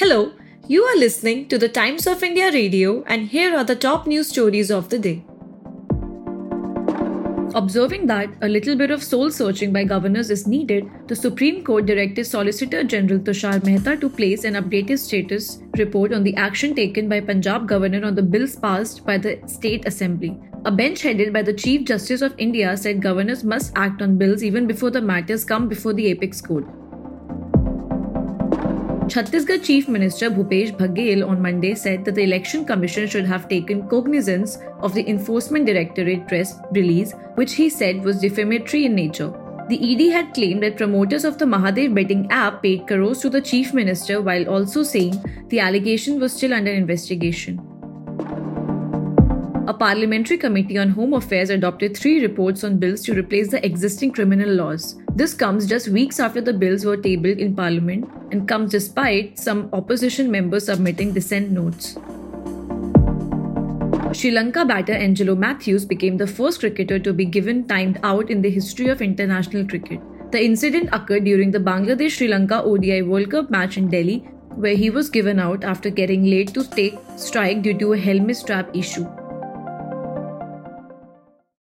Hello, you are listening to the Times of India radio, and here are the top news stories of the day. Observing that a little bit of soul searching by governors is needed, the Supreme Court directed Solicitor General Tushar Mehta to place an updated status report on the action taken by Punjab governor on the bills passed by the State Assembly. A bench headed by the Chief Justice of India said governors must act on bills even before the matters come before the apex court. Chhattisgarh Chief Minister Bhupesh Baghel on Monday said that the Election Commission should have taken cognizance of the Enforcement Directorate press release, which he said was defamatory in nature. The ED had claimed that promoters of the Mahadev betting app paid crores to the Chief Minister while also saying the allegation was still under investigation. A parliamentary committee on home affairs adopted three reports on bills to replace the existing criminal laws. This comes just weeks after the bills were tabled in Parliament and comes despite some opposition members submitting dissent notes. Sri Lanka batter Angelo Mathews became the first cricketer to be given timed out in the history of international cricket. The incident occurred during the Bangladesh Sri Lanka ODI World Cup match in Delhi, where he was given out after getting late to take strike due to a helmet strap issue.